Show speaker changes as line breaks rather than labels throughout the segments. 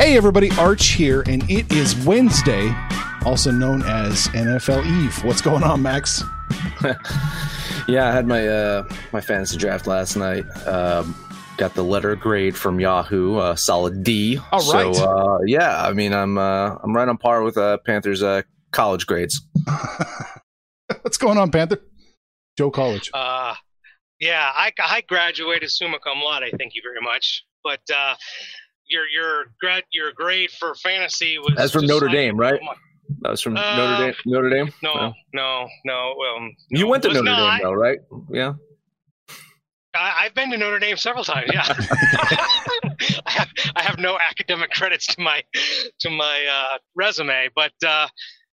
Hey everybody, Arch here, and it is Wednesday, also known as NFL Eve. What's going on, Max?
yeah, I had my uh, my fantasy draft last night. Um, got the letter grade from Yahoo, uh, solid D.
All right.
So uh, yeah, I mean, I'm uh, I'm right on par with uh, Panthers' uh, college grades.
What's going on, Panther? Joe College.
Uh, yeah, I, I graduated summa cum laude. Thank you very much. But uh, your your grad your grade for fantasy was
That's from Notre
like-
Dame, right? That was from
Uh,
Notre Dame. Notre Dame.
No, no, no. Um,
You
no,
went to Notre
not.
Dame, though, right? Yeah.
I, I've been to Notre Dame several times. Yeah, I have I have no academic credits to my to my uh, resume, but uh,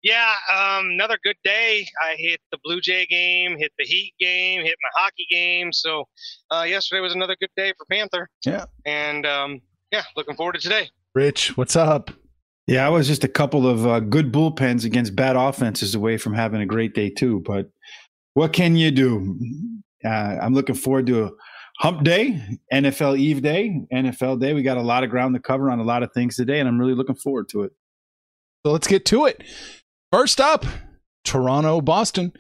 yeah, um, another good day. I hit the Blue Jay game, hit the Heat game, hit my hockey game. So uh, yesterday was another good day for Panther,
Yeah.
and um, yeah, looking forward to today.
Rich, what's up?
Yeah, I was just a couple of uh, good bullpens against bad offenses away from having a great day too. But what can you do? Uh, I'm looking forward to a hump day, NFL Eve day, NFL day. We got a lot of ground to cover on a lot of things today, and I'm really looking forward to it.
So let's get to it. First up, Toronto, Boston.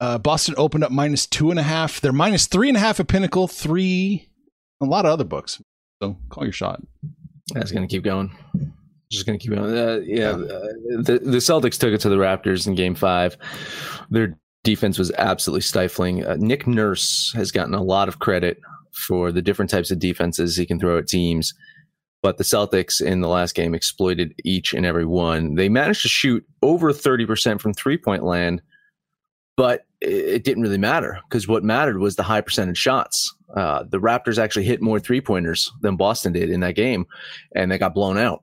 Uh, Boston opened up minus two and a half. They're minus three and a half at Pinnacle, three, a lot of other books. So call your shot.
That's gonna keep going. Just gonna keep going. Uh, yeah, uh, the the Celtics took it to the Raptors in Game Five. Their defense was absolutely stifling. Uh, Nick Nurse has gotten a lot of credit for the different types of defenses he can throw at teams, but the Celtics in the last game exploited each and every one. They managed to shoot over thirty percent from three point land, but it didn't really matter because what mattered was the high percentage shots. Uh, the Raptors actually hit more three pointers than Boston did in that game, and they got blown out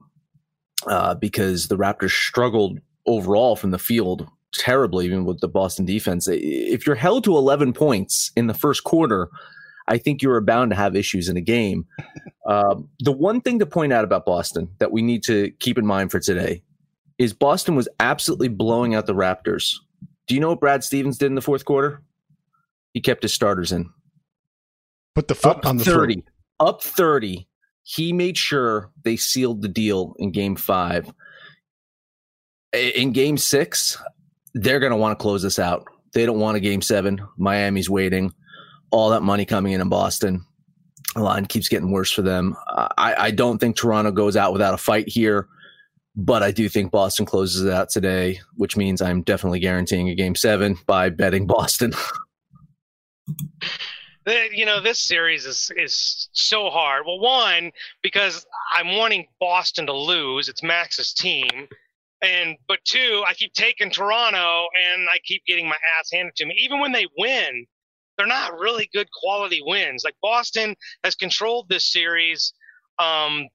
uh, because the Raptors struggled overall from the field terribly, even with the Boston defense. If you're held to 11 points in the first quarter, I think you're bound to have issues in a game. Um, the one thing to point out about Boston that we need to keep in mind for today is Boston was absolutely blowing out the Raptors. Do you know what Brad Stevens did in the fourth quarter? He kept his starters in.
Put the foot
Up
on the
30.
throat.
Up 30. He made sure they sealed the deal in game five. In game six, they're going to want to close this out. They don't want a game seven. Miami's waiting. All that money coming in in Boston. The line keeps getting worse for them. I, I don't think Toronto goes out without a fight here, but I do think Boston closes it out today, which means I'm definitely guaranteeing a game seven by betting Boston.
You know this series is is so hard. Well, one because I'm wanting Boston to lose. It's Max's team, and but two, I keep taking Toronto, and I keep getting my ass handed to me. Even when they win, they're not really good quality wins. Like Boston has controlled this series. Um,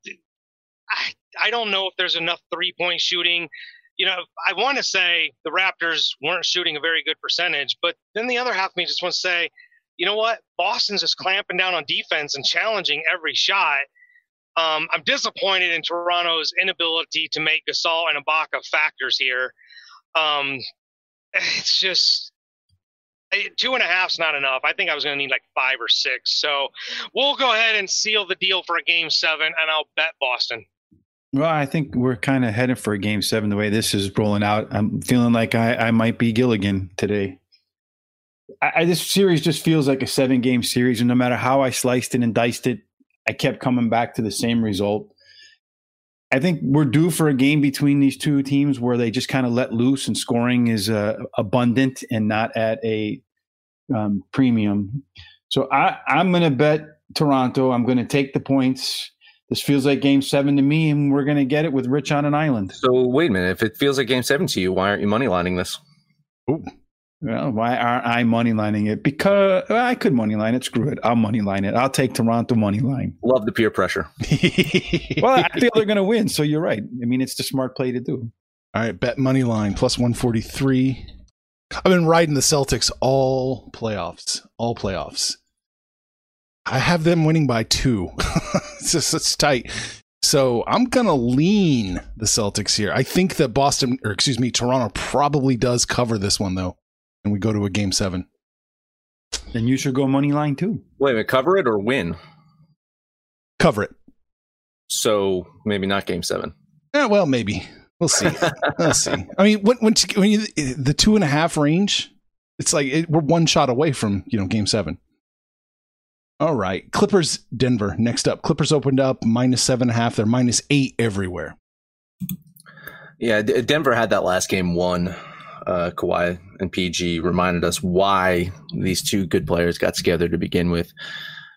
I I don't know if there's enough three point shooting. You know, I want to say the Raptors weren't shooting a very good percentage, but then the other half of me just wants to say, you know what? Boston's just clamping down on defense and challenging every shot. Um, I'm disappointed in Toronto's inability to make Gasol and Ibaka factors here. Um, it's just two and a half's not enough. I think I was going to need like five or six. So we'll go ahead and seal the deal for a game seven, and I'll bet Boston.
Well, I think we're kind of headed for a game seven the way this is rolling out. I'm feeling like I, I might be Gilligan today. I, I, this series just feels like a seven game series, and no matter how I sliced it and diced it, I kept coming back to the same result. I think we're due for a game between these two teams where they just kind of let loose and scoring is uh, abundant and not at a um, premium. So I, I'm going to bet Toronto. I'm going to take the points. This feels like game seven to me, and we're going to get it with Rich on an island.
So wait a minute. If it feels like game seven to you, why aren't you money lining this?
Well, why aren't I money lining it? Because well, I could money line it. Screw it. I'll money line it. I'll take Toronto money line.
Love the peer pressure.
well, I feel they're going to win. So you're right. I mean, it's the smart play to do.
All right, bet money line plus 143. I've been riding the Celtics all playoffs, all playoffs. I have them winning by two. it's just it's tight. So I'm gonna lean the Celtics here. I think that Boston, or excuse me, Toronto probably does cover this one though, and we go to a game seven.
Then you should go money line too.
Wait a minute, cover it or win?
Cover it.
So maybe not game seven.
Yeah, well, maybe we'll see. we'll see. I mean, when when, when you, the two and a half range, it's like it, we're one shot away from you know game seven. All right. Clippers, Denver. Next up. Clippers opened up minus seven and a half. They're minus eight everywhere.
Yeah, D- Denver had that last game won. Uh, Kawhi and PG reminded us why these two good players got together to begin with.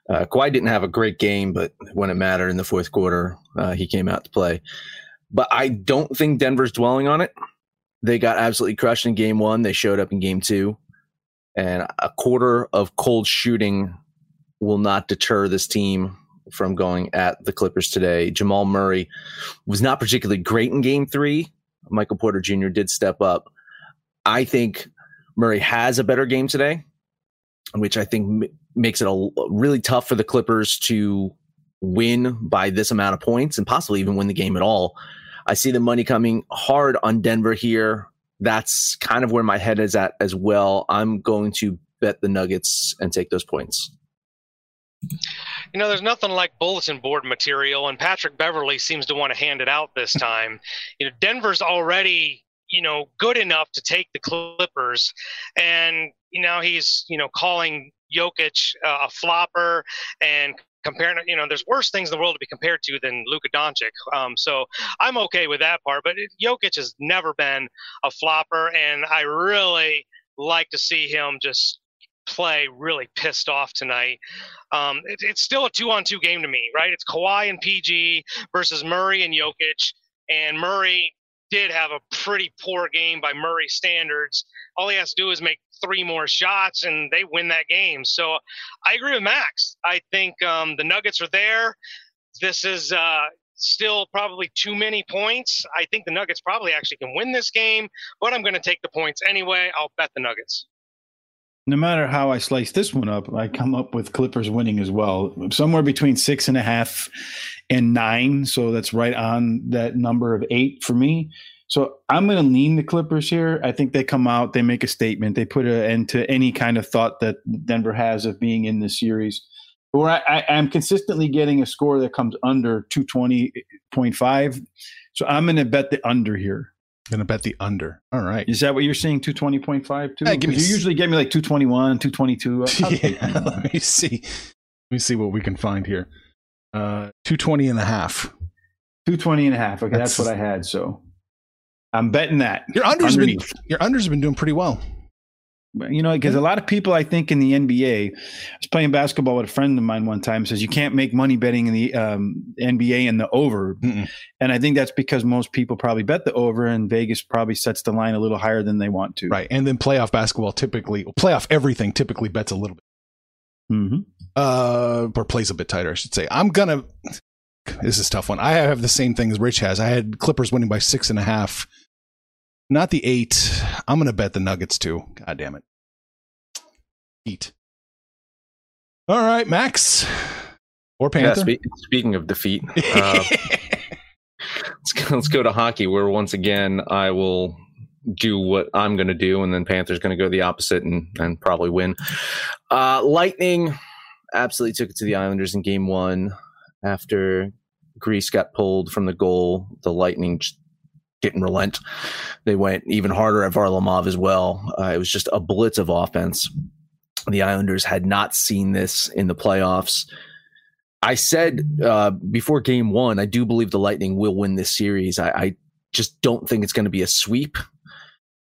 Uh, Kawhi didn't have a great game, but when it mattered in the fourth quarter, uh, he came out to play. But I don't think Denver's dwelling on it. They got absolutely crushed in game one. They showed up in game two. And a quarter of cold shooting will not deter this team from going at the Clippers today. Jamal Murray was not particularly great in game three. Michael Porter Jr. did step up. I think Murray has a better game today, which I think m- makes it a, really tough for the Clippers to win by this amount of points and possibly even win the game at all. I see the money coming hard on Denver here. That's kind of where my head is at as well. I'm going to bet the Nuggets and take those points.
You know, there's nothing like bulletin board material, and Patrick Beverley seems to want to hand it out this time. you know, Denver's already, you know, good enough to take the Clippers, and know he's, you know, calling Jokic uh, a flopper and comparing. You know, there's worse things in the world to be compared to than Luka Doncic. Um, so I'm okay with that part. But Jokic has never been a flopper, and I really like to see him just play really pissed off tonight. Um, it, it's still a two-on-two game to me, right? It's Kawhi and PG versus Murray and Jokic, and Murray did have a pretty poor game by Murray standards. All he has to do is make three more shots, and they win that game. So I agree with Max. I think um, the Nuggets are there. This is uh, still probably too many points. I think the Nuggets probably actually can win this game, but I'm going to take the points anyway. I'll bet the Nuggets
no matter how I slice this one up, I come up with Clippers winning as well, somewhere between six and a half and nine. So that's right on that number of eight for me. So I'm going to lean the Clippers here. I think they come out, they make a statement, they put an end to any kind of thought that Denver has of being in this series. Or I, am consistently getting a score that comes under 220.5. So I'm going to bet the under here.
Gonna bet the under. All right.
Is that what you're saying? 220.5 too?
Yeah, give me
you
s-
usually get me like 221, 222.
Yeah, let me see. Let me see what we can find here. Uh, 220 and a half.
220 and a half. Okay, that's,
That's-
what I had. So I'm betting that.
Your unders been your unders have been doing pretty well.
You know, because a lot of people, I think, in the NBA, I was playing basketball with a friend of mine one time. Says you can't make money betting in the um, NBA in the over,
Mm-mm.
and I think that's because most people probably bet the over, and Vegas probably sets the line a little higher than they want to.
Right. And then playoff basketball typically playoff everything typically bets a little bit
hmm
uh or plays a bit tighter, I should say. I'm gonna this is a tough one. I have the same thing as Rich has. I had Clippers winning by six and a half. Not the eight. I'm gonna bet the Nuggets too. God damn it. Heat. All right, Max. Or
Yeah,
Panther.
spe- speaking of defeat, uh, let's, go, let's go to hockey, where once again I will do what I'm going to do, and then Panthers going to go the opposite and, and probably win. Uh, Lightning absolutely took it to the Islanders in game one after Greiss got pulled from the goal. The Lightning didn't relent. They went even harder at Varlamov as well. Uh, it was just a blitz of offense. The Islanders had not seen this in the playoffs. I said uh, before game one, I do believe the Lightning will win this series. I, I just don't think it's going to be a sweep.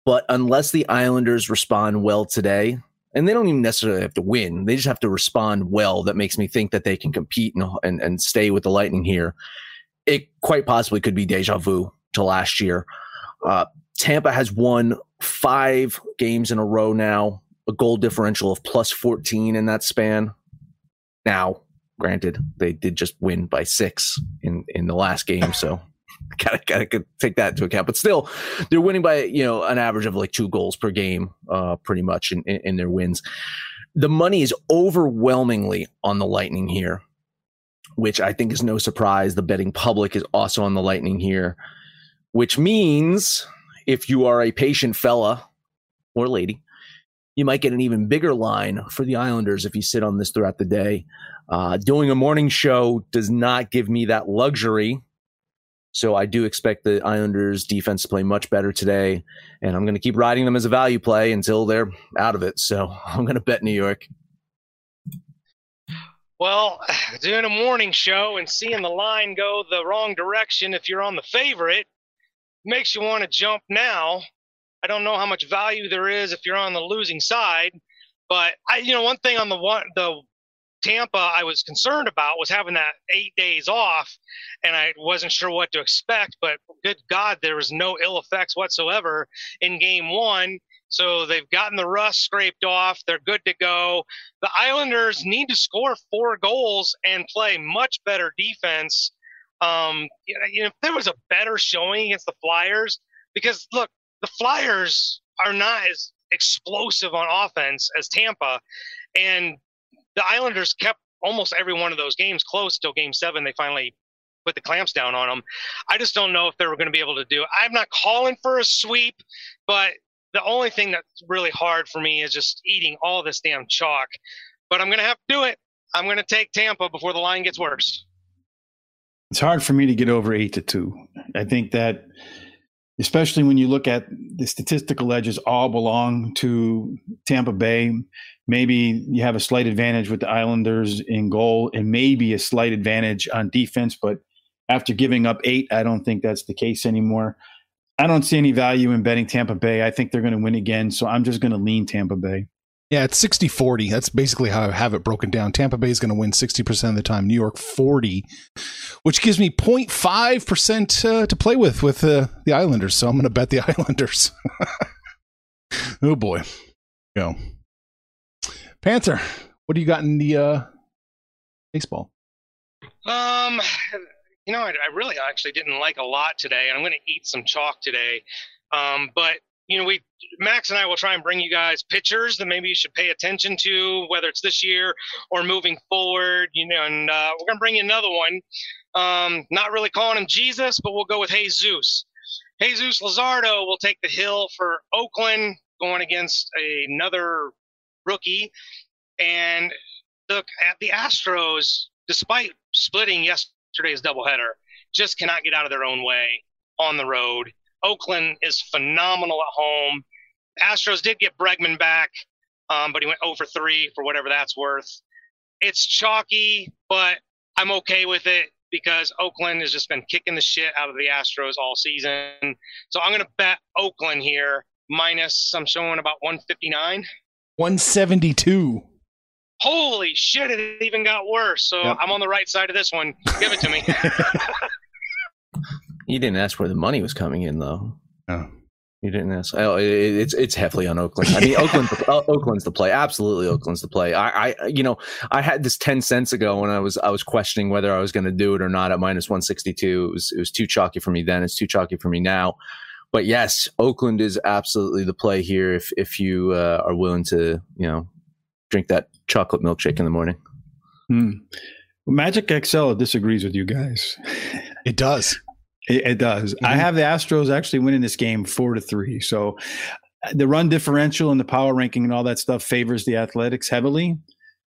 But unless the Islanders respond well today, and they don't even necessarily have to win, they just have to respond well. That makes me think that they can compete and, and, and stay with the Lightning here. It quite possibly could be deja vu to last year. Uh, Tampa has won five games in a row now, a goal differential of plus 14 in that span. Now, granted, they did just win by six in, in the last game, so gotta gotta take that into account. But still, they're winning by you know an average of like two goals per game, uh, pretty much in, in, in their wins. The money is overwhelmingly on the Lightning here, which I think is no surprise. The betting public is also on the Lightning here, which means if you are a patient fella or lady, you might get an even bigger line for the Islanders if you sit on this throughout the day. Uh, doing a morning show does not give me that luxury. So I do expect the Islanders defense to play much better today. And I'm going to keep riding them as a value play until they're out of it. So I'm going to bet New York.
Well, doing a morning show and seeing the line go the wrong direction if you're on the favorite makes you want to jump now. I don't know how much value there is if you're on the losing side, but I, you know, one thing on the one the Tampa I was concerned about was having that eight days off, and I wasn't sure what to expect. But good God, there was no ill effects whatsoever in Game One. So they've gotten the rust scraped off. They're good to go. The Islanders need to score four goals and play much better defense. Um, you know, if there was a better showing against the Flyers, because look, the Flyers are not as explosive on offense as Tampa, and the Islanders kept almost every one of those games close till Game Seven. They finally put the clamps down on them. I just don't know if they were going to be able to do. it. I'm not calling for a sweep, but the only thing that's really hard for me is just eating all this damn chalk. But I'm going to have to do it. I'm going to take Tampa before the line gets worse.
It's hard for me to get over eight to two. I think that, especially when you look at the statistical edges, all belong to Tampa Bay. Maybe you have a slight advantage with the Islanders in goal, and maybe a slight advantage on defense. But after giving up eight, I don't think that's the case anymore. I don't see any value in betting Tampa Bay. I think they're going to win again, so I'm just going to lean Tampa Bay.
Yeah, it's 60 40. That's basically how I have it broken down. Tampa Bay is going to win 60% of the time, New York 40, which gives me 0.5% uh, to play with with uh, the Islanders. So I'm going to bet the Islanders. oh boy. Go. Panther, what do you got in the uh, baseball?
Um, you know, I, I really actually didn't like a lot today, and I'm going to eat some chalk today. Um, but you know, we Max and I will try and bring you guys pictures that maybe you should pay attention to, whether it's this year or moving forward. You know, and uh, we're going to bring you another one. Um, not really calling him Jesus, but we'll go with Jesus. Jesus Luzardo will take the hill for Oakland, going against another rookie. And look at the Astros, despite splitting yesterday's doubleheader, just cannot get out of their own way on the road. Oakland is phenomenal at home. Astros did get Bregman back, um, but he went over 3 for whatever that's worth. It's chalky, but I'm okay with it because Oakland has just been kicking the shit out of the Astros all season. So I'm going to bet Oakland here minus, I'm showing about 159.
172.
Holy shit, it even got worse. So
Yep.
I'm on the right side of this one. Give it to me.
You didn't ask where the money was coming in, though.
Oh.
You didn't ask. Oh, it, it's it's heavily on Oakland. I mean, Oakland, Oakland's the play. Absolutely, Oakland's the play. I, I, you know, I had this ten cents ago when I was I was questioning whether I was going to do it or not at minus one sixty two. It was it was too chalky for me then. It's too chalky for me now. But yes, Oakland is absolutely the play here. If if you uh, are willing to, you know, drink that chocolate milkshake in the morning.
Hmm. Magic Excel disagrees with you guys.
It does.
It, it does. I
Mhm.
have the Astros actually winning this game four to three. So uh, the run differential and the power ranking and all that stuff favors the Athletics heavily.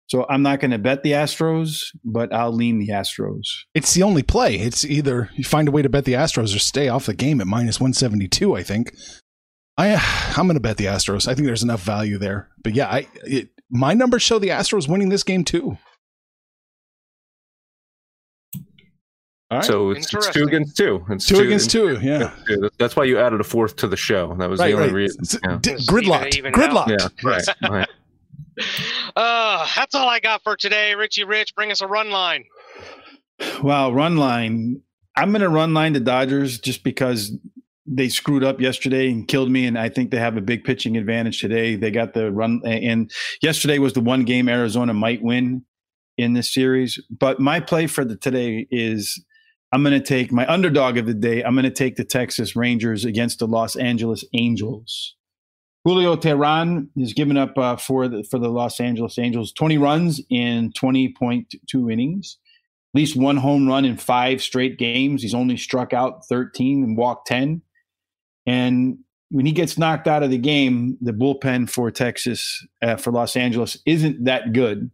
So I'm not going to bet the Astros, but I'll lean the Astros.
It's the only play. It's either you find a way to bet the Astros or stay off the game at minus 172, I think. I I'm going to bet the Astros. I think there's enough value there. But yeah, I it, my numbers show the Astros winning this game too.
All right.
So it's, it's two against two. It's
Two against two, yeah.
two. That's why you added a fourth to the show. That was
Right,
the only
right.
reason.
It's-
Yeah.
d-
Just
Gridlocked.
even- even
Gridlocked.
Yeah, right. right.
Uh, that's all I got for today. Richie Rich, bring us a run line.
Wow, run line. I'm going to run line the Dodgers just because they screwed up yesterday and killed me, and I think they have a big pitching advantage today. They got the run, and yesterday was the one game Arizona might win in this series. But my play for the today is I'm going to take my underdog of the day. I'm going to take the Texas Rangers against the Los Angeles Angels. Julio Teheran has given up uh, for the for the Los Angeles Angels 20 runs in 20.2 innings at least one home run in five straight games. He's only struck out 13 and walked 10. And when he gets knocked out of the game, the bullpen for Texas, uh, for Los Angeles, isn't that good.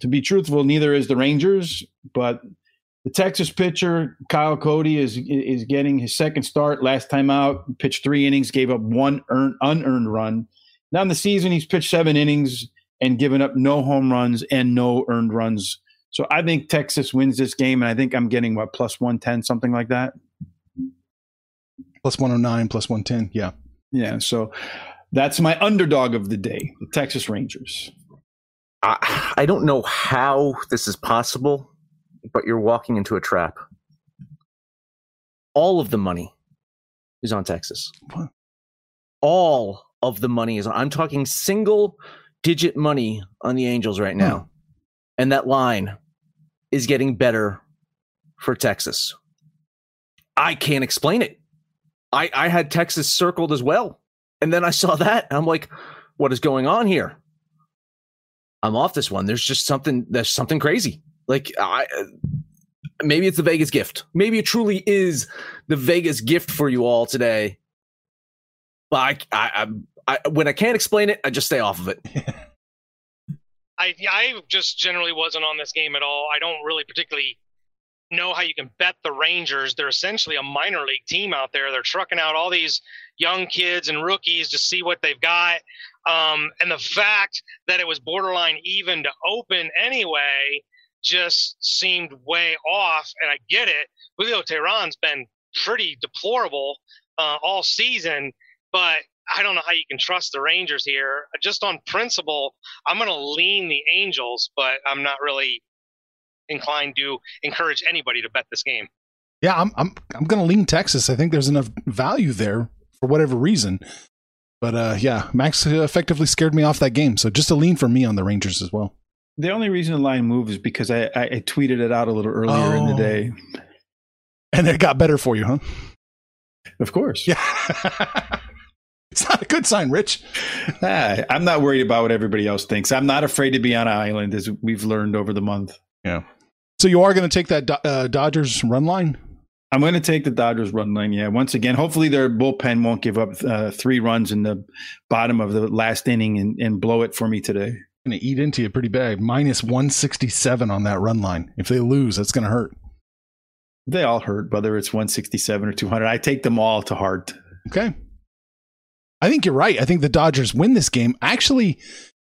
To be truthful, neither is the Rangers, but the Texas pitcher, Kyle Cody, is is getting his second start. Last time out, pitched three innings, gave up one earned, unearned run. Now in the season, he's pitched seven innings and given up no home runs and no earned runs so I think Texas wins this game, and I think I'm getting what plus one ten, something like that.
Plus 109, plus 110. Yeah.
Yeah. So that's my underdog of the day, the Texas Rangers.
I, I don't know how this is possible, but you're walking into a trap. All of the money is on Texas.
What?
All of the money is on. I'm talking single digit money on the Angels right now. Hmm. And that line is getting better for Texas. I can't explain it. I, I had Texas circled as well. And then I saw that. I'm like, what is going on here? I'm off this one. There's just something. There's something crazy. Like I, maybe it's the Vegas gift. Maybe it truly is the Vegas gift for you all today. But I, I, I, when I can't explain it, I just stay off of it.
I I just generally wasn't on this game at all. I don't really particularly know how you can bet the Rangers. They're essentially a minor league team out there. They're trucking out all these young kids and rookies to see what they've got. Um, and the fact that it was borderline even to open anyway just seemed way off. And I get it. Julio Teheran's been pretty deplorable uh, all season, but I don't know how you can trust the Rangers here. Just on principle, I'm going to lean the Angels, but I'm not really inclined to encourage anybody to bet this game.
Yeah, I'm I'm I'm going to lean Texas. I think there's enough value there for whatever reason. But uh yeah, Max effectively scared me off that game. So just a lean for me on the Rangers as well.
The only reason the line moved is because I, I, I tweeted it out a little earlier in the
Oh.
day.
And it got better for you, huh?
Of course.
Yeah. it's not a good sign, Rich.
Ah, I'm not worried about what everybody else thinks. I'm not afraid to be on an island, as we've learned over the month. Yeah.
So you are going to take that uh, Dodgers run line?
I'm going to take the Dodgers run line. Yeah, once again, hopefully their bullpen won't give up uh, three runs in the bottom of the last inning and, and blow it for me today.
Going to eat into you pretty bad. Minus 167 on that run line. If they lose, that's going to hurt.
They all hurt, whether it's 167 or 200. I take them all to heart.
Okay. I think you're right. I think the Dodgers win this game. Actually,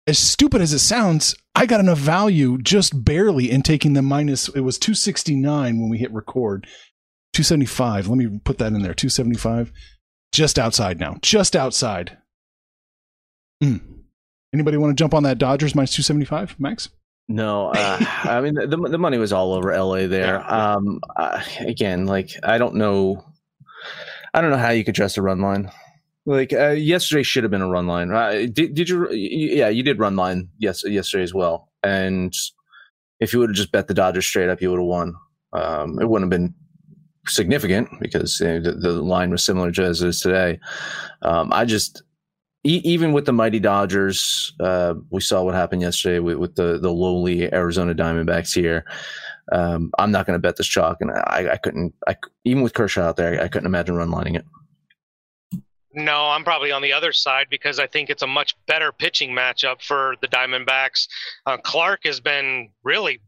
as stupid as it sounds, I got enough value just barely in taking the minus. It was 269 when we hit record. 275. Let me put that in there. 275. Just outside now. Just outside. Mm. Anybody want to jump on that Dodgers minus 275, Max?
No, uh, I mean the the money was all over LA there. Um, uh, again, like I don't know, I don't know how you could trust a run line. Like uh, yesterday should have been a run line. Uh, did did you? Yeah, you did run line yes yesterday as well. And if you would have just bet the Dodgers straight up, you would have won. Um, it wouldn't have been significant because the, the, line was similar to as it is today. Um, I just e- even with the mighty Dodgers, uh, we saw what happened yesterday with, with the the lowly Arizona Diamondbacks here. Um, I'm not going to bet this chalk, and I, I couldn't. I even with Kershaw out there, I couldn't imagine run lining it.
No, I'm probably on the other side because I think it's a much better pitching matchup for the Diamondbacks. Uh, Clarke has been really,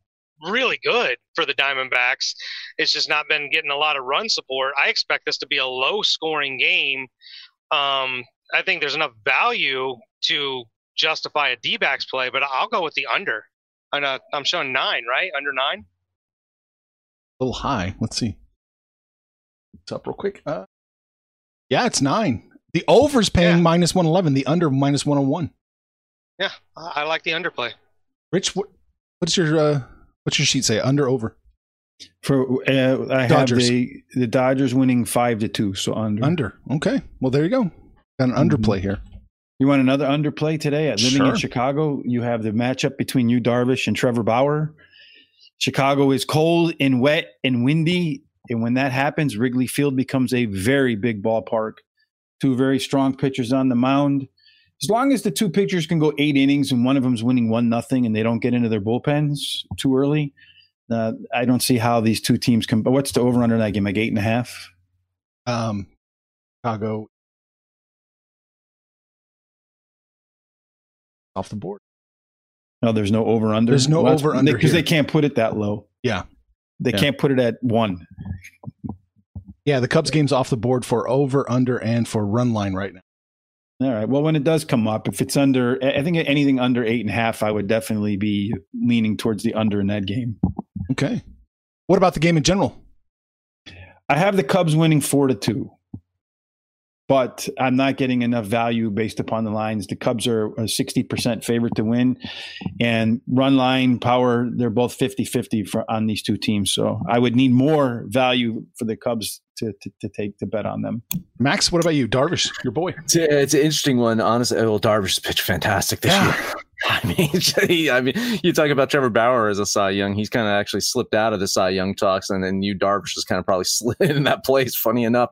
really good for the Diamondbacks. It's just not been getting a lot of run support. I expect this to be a low scoring game. Um, I think there's enough value to justify a D backs play, but I'll go with the under. And, uh, I'm showing nine, right? Under nine?
A little high. Let's see. It's up real quick. Uh, yeah, it's nine. The over's paying yeah. minus 111, the under minus 101.
Yeah, I like the underplay.
Rich, what, what's your uh, what's your sheet say? Under over?
For uh, I Dodgers. have the the Dodgers winning five to two, so under.
Under. Okay. Well, there you go. Got an mm-hmm. underplay here.
You want another underplay today? At living sure. in Chicago, you have the matchup between Yu, Darvish and Trevor Bauer. Chicago is cold and wet and windy, and when that happens, Wrigley Field becomes a very big ballpark two very strong pitchers on the mound. As long as the two pitchers can go eight innings and one of them's winning one nothing and they don't get into their bullpens too early, uh, I don't see how these two teams can. But what's the over under that game? Like eight and a half.
Um, Chicago off the board.
No, there's no over under.
There's no well, over under
because they can't put it that low.
Yeah,
they yeah. can't put it at one.
Yeah, the Cubs game's off the board for over, under, and for run line right now.
All right. Well, when it does come up, if it's under, I think anything under eight and a half, I would definitely be leaning towards the under in that game.
Okay. What about the game in general?
I have the Cubs winning four to two but I'm not getting enough value based upon the lines. The Cubs are a 60% favorite to win, and run line power, they're both 50 50 on these two teams. So I would need more value for the Cubs to, to, to, take to bet on them.
Max, what about you? Darvish, your boy.
It's, a, it's an interesting one. Honestly, well, Darvish pitched fantastic this yeah. year. I mean, I mean, you talk about Trevor Bauer as a Cy Young. He's kind of actually slipped out of the Cy Young talks, and then Yu Darvish just kind of probably slid in that place. Funny enough,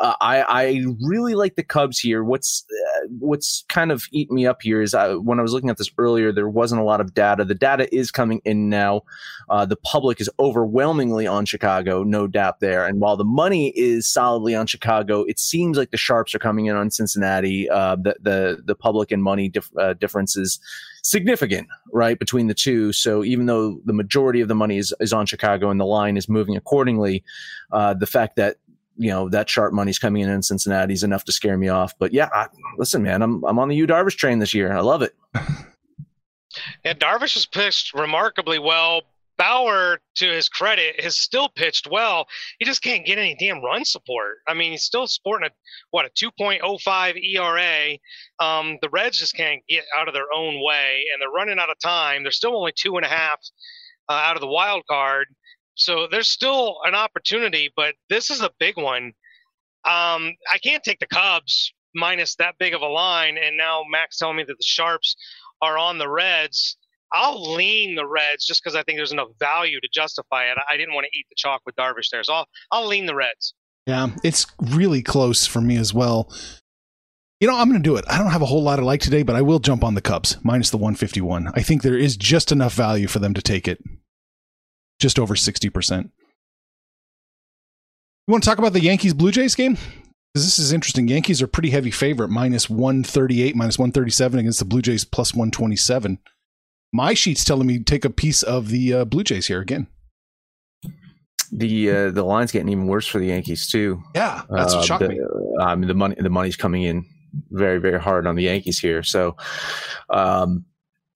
uh, I I really like the Cubs here. What's uh, what's kind of eating me up here is I, when I was looking at this earlier, there wasn't a lot of data. The data is coming in now. Uh, the public is overwhelmingly on Chicago, no doubt there. And while the money is solidly on Chicago, it seems like the sharps are coming in on Cincinnati. Uh, the the the public and money dif- uh, differences significant, right, between the two. So even though the majority of the money is, is on Chicago and the line is moving accordingly, uh, the fact that you know that sharp money's coming in in Cincinnati is enough to scare me off. But yeah, I, listen, man, I'm I'm on the Yu Darvish train this year. And I love it.
yeah, Darvish has pitched remarkably well, Bauer, to his credit, has still pitched well. He just can't get any damn run support. I mean, he's still sporting a what a 2.05 ERA. Um, the Reds just can't get out of their own way, and they're running out of time. They're still only two and a half uh, out of the wild card, so there's still an opportunity. But this is a big one. Um, I can't take the Cubs minus that big of a line, and now Max telling me that the Sharps are on the Reds. I'll lean the Reds just because I think there's enough value to justify it. I didn't want to eat the chalk with Darvish there, so I'll I'll lean the Reds.
Yeah, it's really close for me as well. You know, I'm going to do it. I don't have a whole lot of like today, but I will jump on the Cubs minus the 151. I think there is just enough value for them to take it, just over 60%. You want to talk about the Yankees Blue Jays game? Because this is interesting. Yankees are pretty heavy favorite, minus 138, minus 137 against the Blue Jays, plus 127 my sheet's telling me take a piece of the uh, Blue Jays here again.
the uh, the line's getting even worse for the Yankees too.
Yeah, that's what
Uh,
shocked
the,
me.
I mean, the money the money's coming in very very hard on the Yankees here. So, um,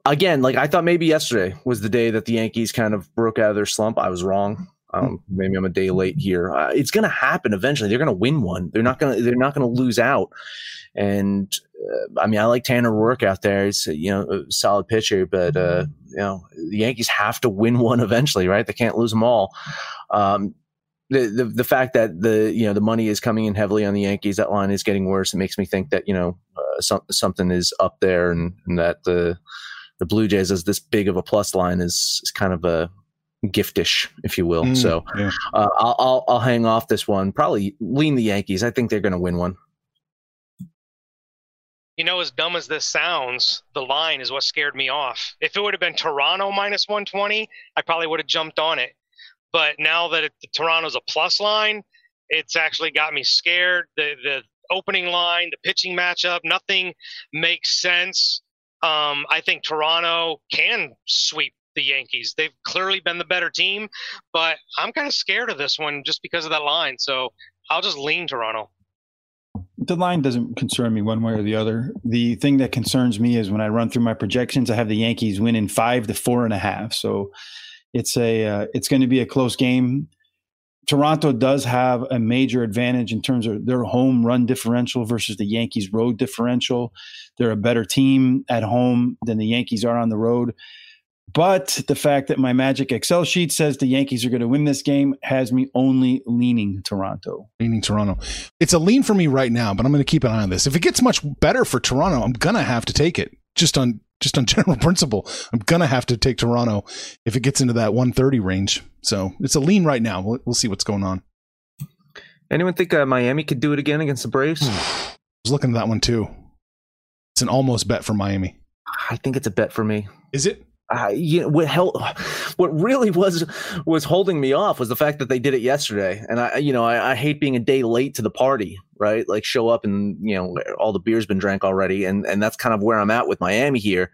again, like I thought maybe yesterday was the day that the Yankees kind of broke out of their slump. I was wrong. Um, maybe I'm a day late here. Uh, it's going to happen eventually. They're going to win one. They're not going to. They're not going to lose out. And uh, I mean, I like Tanner Roark out there. He's you know a solid pitcher, but uh, you know the Yankees have to win one eventually, right? They can't lose them all. Um, the, the the fact that the you know the money is coming in heavily on the Yankees, that line is getting worse. It makes me think that you know uh, some, something is up there, and, and that the the Blue Jays as this big of a plus line is, is kind of a giftish, if you will.
Mm,
so
yeah.
uh, I'll, I'll I'll hang off this one. Probably lean the Yankees. I think they're going to win one.
You know, as dumb as this sounds, the line is what scared me off. If it would have been Toronto minus 120, I probably would have jumped on it. But now that it, Toronto's a plus line, it's actually got me scared. The the opening line, the pitching matchup, nothing makes sense. Um, I think Toronto can sweep the Yankees. They've clearly been the better team, but I'm kind of scared of this one just because of that line. So I'll just lean Toronto.
The line doesn't concern me one way or the other. The thing that concerns me is when I run through my projections, I have the Yankees winning five to four and a half. So it's a uh, it's going to be a close game. Toronto does have a major advantage in terms of their home run differential versus the Yankees road differential. They're a better team at home than the Yankees are on the road. But the fact that my magic Excel sheet says the Yankees are going to win this game has me only leaning Toronto.
leaning Toronto. It's a lean for me right now, but I'm going to keep an eye on this. If it gets much better for Toronto, I'm going to have to take it just on just on general principle. I'm going to have to take Toronto if it gets into that 130 range. So it's a lean right now. We'll, we'll see what's going on.
Anyone think uh, Miami could do it again against the Braves?
I was looking at that one too. It's an almost bet for Miami.
I think it's a bet for me.
Is it?
You know, what hel- what really was was holding me off was the fact that they did it yesterday, and I, you know, I, I hate being a day late to the party, right? Like show up and you know all the beer's been drank already, and and that's kind of where I'm at with Miami here.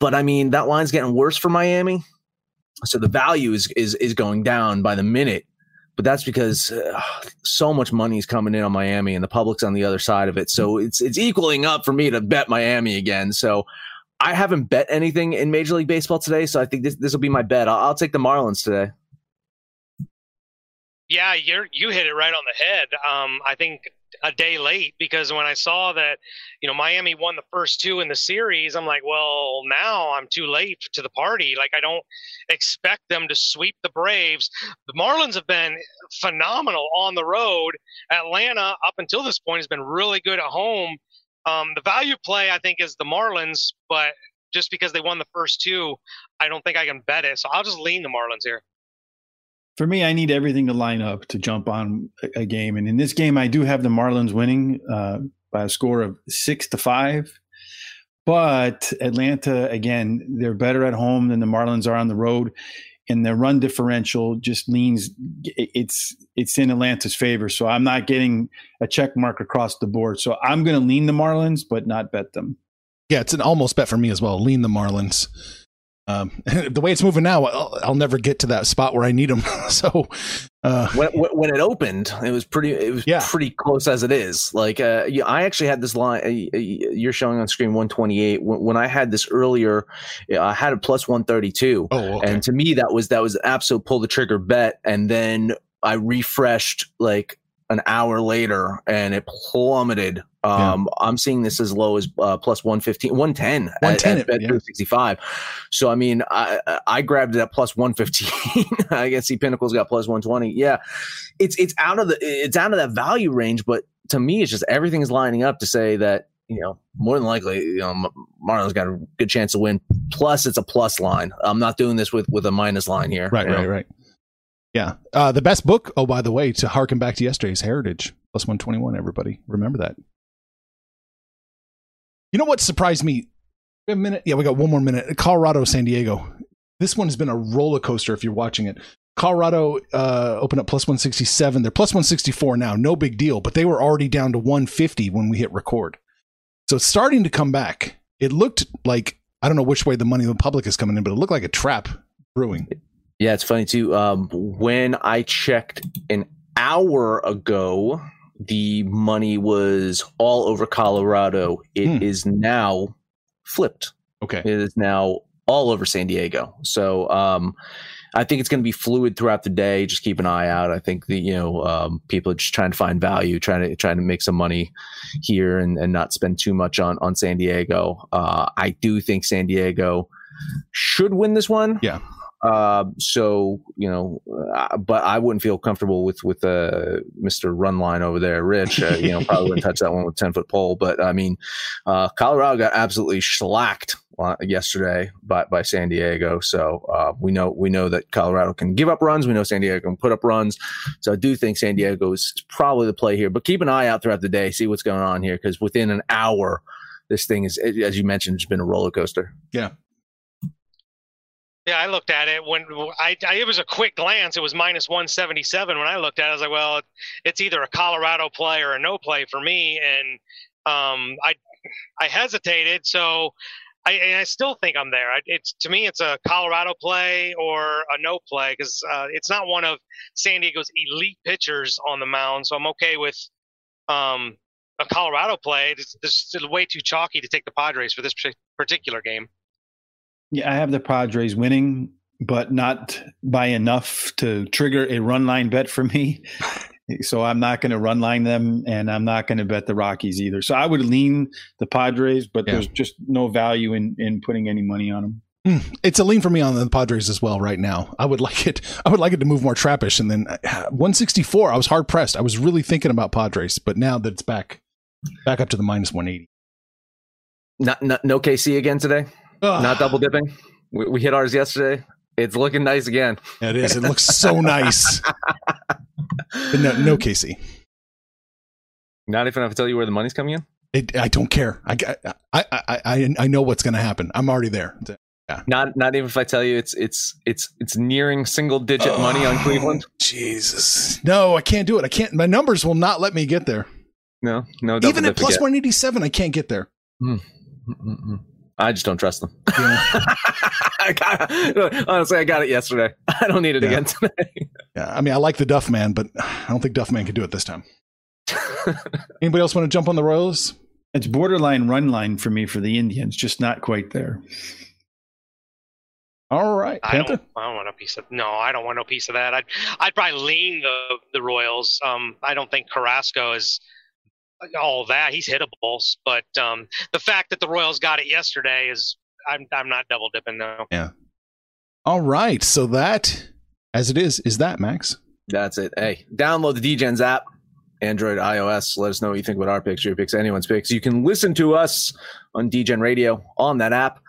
But I mean, that line's getting worse for Miami, so the value is is is going down by the minute. But that's because uh, so much money is coming in on Miami, and the public's on the other side of it. So it's it's equaling up for me to bet Miami again. So I haven't bet anything in Major League Baseball today, so I think this this will be my bet. I'll, I'll take the Marlins today.
Yeah, you're you hit it right on the head. Um, I think a day late because when I saw that, you know, Miami won the first two in the series, I'm like, well, now I'm too late to the party. Like I don't expect them to sweep the Braves. The Marlins have been phenomenal on the road. Atlanta, up until this point, has been really good at home. Um, the value play, I think, is the Marlins, but just because they won the first two, I don't think I can bet it. So I'll just lean the Marlins here.
For me, I need everything to line up to jump on a, game. And in this game, I do have the Marlins winning uh, by a score of six to five. But Atlanta, again, they're better at home than the Marlins are on the road. And the run differential just leans it's it's in Atlanta's favor. So I'm not getting a check mark across the board. So I'm gonna lean the Marlins, but not bet them.
Yeah, it's an almost bet for me as well. Lean the Marlins. Um, the way it's moving now, I'll, I'll never get to that spot where I need them. so, uh,
When, when it opened, it was pretty. It was
Yeah.
pretty close as it is. Like, uh, yeah, I actually had this line. Uh, uh, you're showing on screen 128. When, when I had this earlier, uh, I had a plus 132.
oh, okay.
And to me, that was that was an absolute pull the trigger bet. And then I refreshed like an hour later, and it plummeted. Um, I'm seeing this as low as uh, plus 115, 110, at-
110
at, bet
yeah.
365. So I mean, I I grabbed it at plus 115. I guess see Pinnacle's got plus 120. Yeah, it's it's out of the it's out of that value range, but to me, it's just everything is lining up to say that you know, more than likely, you know, Marlins got a good chance to win. Plus, it's a plus line. I'm not doing this with with a minus line here.
Right,
you know?
right, right. Yeah. Uh, the best book, oh, by the way, to harken back to yesterday's Heritage, plus 121, everybody. Remember that. You know what surprised me? A minute. Yeah, we got one more minute. Colorado, San Diego. This one has been a roller coaster if you're watching it. Colorado uh, opened up plus 167. They're plus 164 now. No big deal, but they were already down to 150 when we hit record. So it's starting to come back. It looked like, I don't know which way the money of the public is coming in, but it looked like a trap brewing.
Yeah, it's funny too. Um, when I checked an hour ago, the money was all over Colorado. It is
Hmm.
now flipped.
Okay.
It is now all over San Diego. So um, I think it's going to be fluid throughout the day. Just keep an eye out. I think the you know um, people are just trying to find value, trying to trying to make some money here and, and not spend too much on on San Diego. Uh, I do think San Diego should win this one.
Yeah.
Uh, so you know, uh, but I wouldn't feel comfortable with with uh, Mr. Runline over there, Rich. Uh, you know, probably wouldn't touch that one with ten foot pole. But I mean, uh, Colorado got absolutely shellacked uh, yesterday by by San Diego. So uh, we know we know that Colorado can give up runs. We know San Diego can put up runs. So I do think San Diego is probably the play here. But keep an eye out throughout the day, see what's going on here, because within an hour, this thing is, as you mentioned, it's been a roller coaster.
Yeah, I looked at it when I, I it was a quick glance. It was minus 177 when I looked at it. I was like, well, it's either a Colorado play or a no play for me, and um, I I hesitated. So I, I still think I'm there. It's to me, it's a Colorado play or a no play because uh, it's not one of San Diego's elite pitchers on the mound. So I'm okay with um, a Colorado play. It's, it's way too chalky to take the Padres for this particular game.
Yeah, I have the Padres winning, but not by enough to trigger a run line bet for me. So I'm not going to run line them, and I'm not going to bet the Rockies either. So I would lean the Padres, but
Yeah.
there's just no value in in putting any money on them.
Mm, It's a lean for me on the Padres as well right now. I would like it. I would like it to move more trappish, and then uh, 164. I was hard pressed. I was really thinking about Padres, but now that it's back, back up to the minus 180.
Not, not no KC again today.
Ugh.
Not double dipping. We, we hit ours yesterday. It's looking nice again.
It is. It looks so nice. But no, no KC.
Not even have to tell you where the money's coming in.
It, I don't care. I, I, I, I, I know what's going to happen. I'm already there.
Not not even if I tell you it's it's it's it's nearing single digit oh, money on
Oh,
Cleveland.
Jesus. No, I can't do it. I can't. My numbers will not let me get there.
No, no.
Even at plus
again.
187, I can't get there. Hmm.
Mm-mm-mm. I just don't trust them.
Yeah.
I got, honestly, I got it yesterday. I don't need it
Yeah.
again today.
Yeah, I mean, I like the Duff Man, but I don't think Duff Man can do it this time. Anybody else want to jump on the Royals?
It's borderline run line for me for the Indians, just not quite there.
All right,
I
Panther.
don't, I don't want a piece of no. I don't want no piece of that. I'd I'd probably lean the the Royals. Um, I don't think Carrasco is all that. He's hittable, but um, the fact that the Royals got it yesterday is I'm I'm not double dipping though. Yeah.
All right, so that, as it is, is that Max?
That's it. Hey, download the DEGENS app, Android, iOS. Let us know what you think about our picks, your picks, anyone's picks. You can listen to us on DEGEN Radio on that app.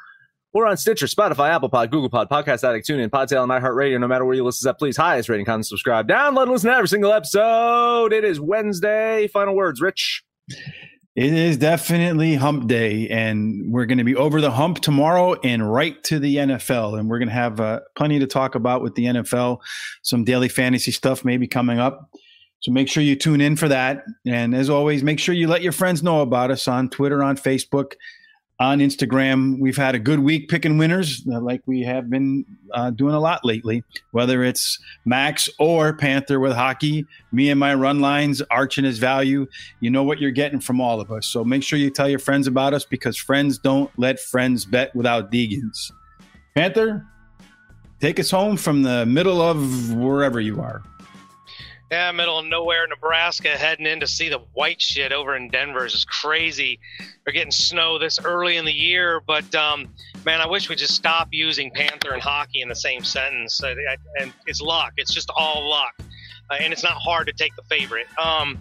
We're on Stitcher, Spotify, Apple Pod, Google Pod, Podcast Addict, TuneIn, Podtail, and iHeartRadio. No matter where you listen to that, please highest rating, comment, subscribe, download, listen to every single episode. It is Wednesday. Final words, Rich.
It is definitely hump day, and we're going to be over the hump tomorrow and right to the NFL. And we're going to have uh, plenty to talk about with the NFL, some daily fantasy stuff maybe coming up. So make sure you tune in for that. And as always, make sure you let your friends know about us on Twitter, on Facebook, on Instagram. We've had a good week picking winners, uh, like we have been uh, doing a lot lately, whether it's Max or Panther with hockey, me and my run lines, Arch and his value you know what you're getting from all of us. So make sure you tell your friends about us because friends don't let friends bet without DEGENS. Panther, take us home from the middle of wherever you are.
Yeah, middle of nowhere, Nebraska, heading in to see the white shit over in Denver is crazy. They're getting snow this early in the year, but um, man, I wish we just stop using Panther and hockey in the same sentence. Uh, I- And it's luck. It's just all luck, uh, and it's not hard to take the favorite. Um,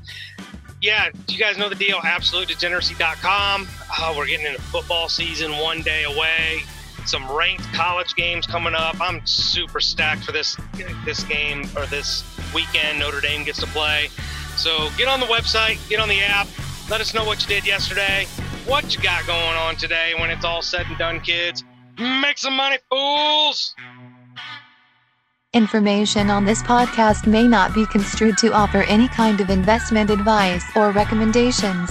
yeah, do you guys know the deal. AbsoluteDegeneracy.com. Uh, we're getting into football season one day away. Some ranked college games coming up. I'm super stacked for this this game or this weekend. Notre Dame gets to play. So get on the website, get on the app. Let us know what you did yesterday, what you got going on today. When it's all said and done, kids, make some money, fools.
Information on this podcast may not be construed to offer any kind of investment advice or recommendations.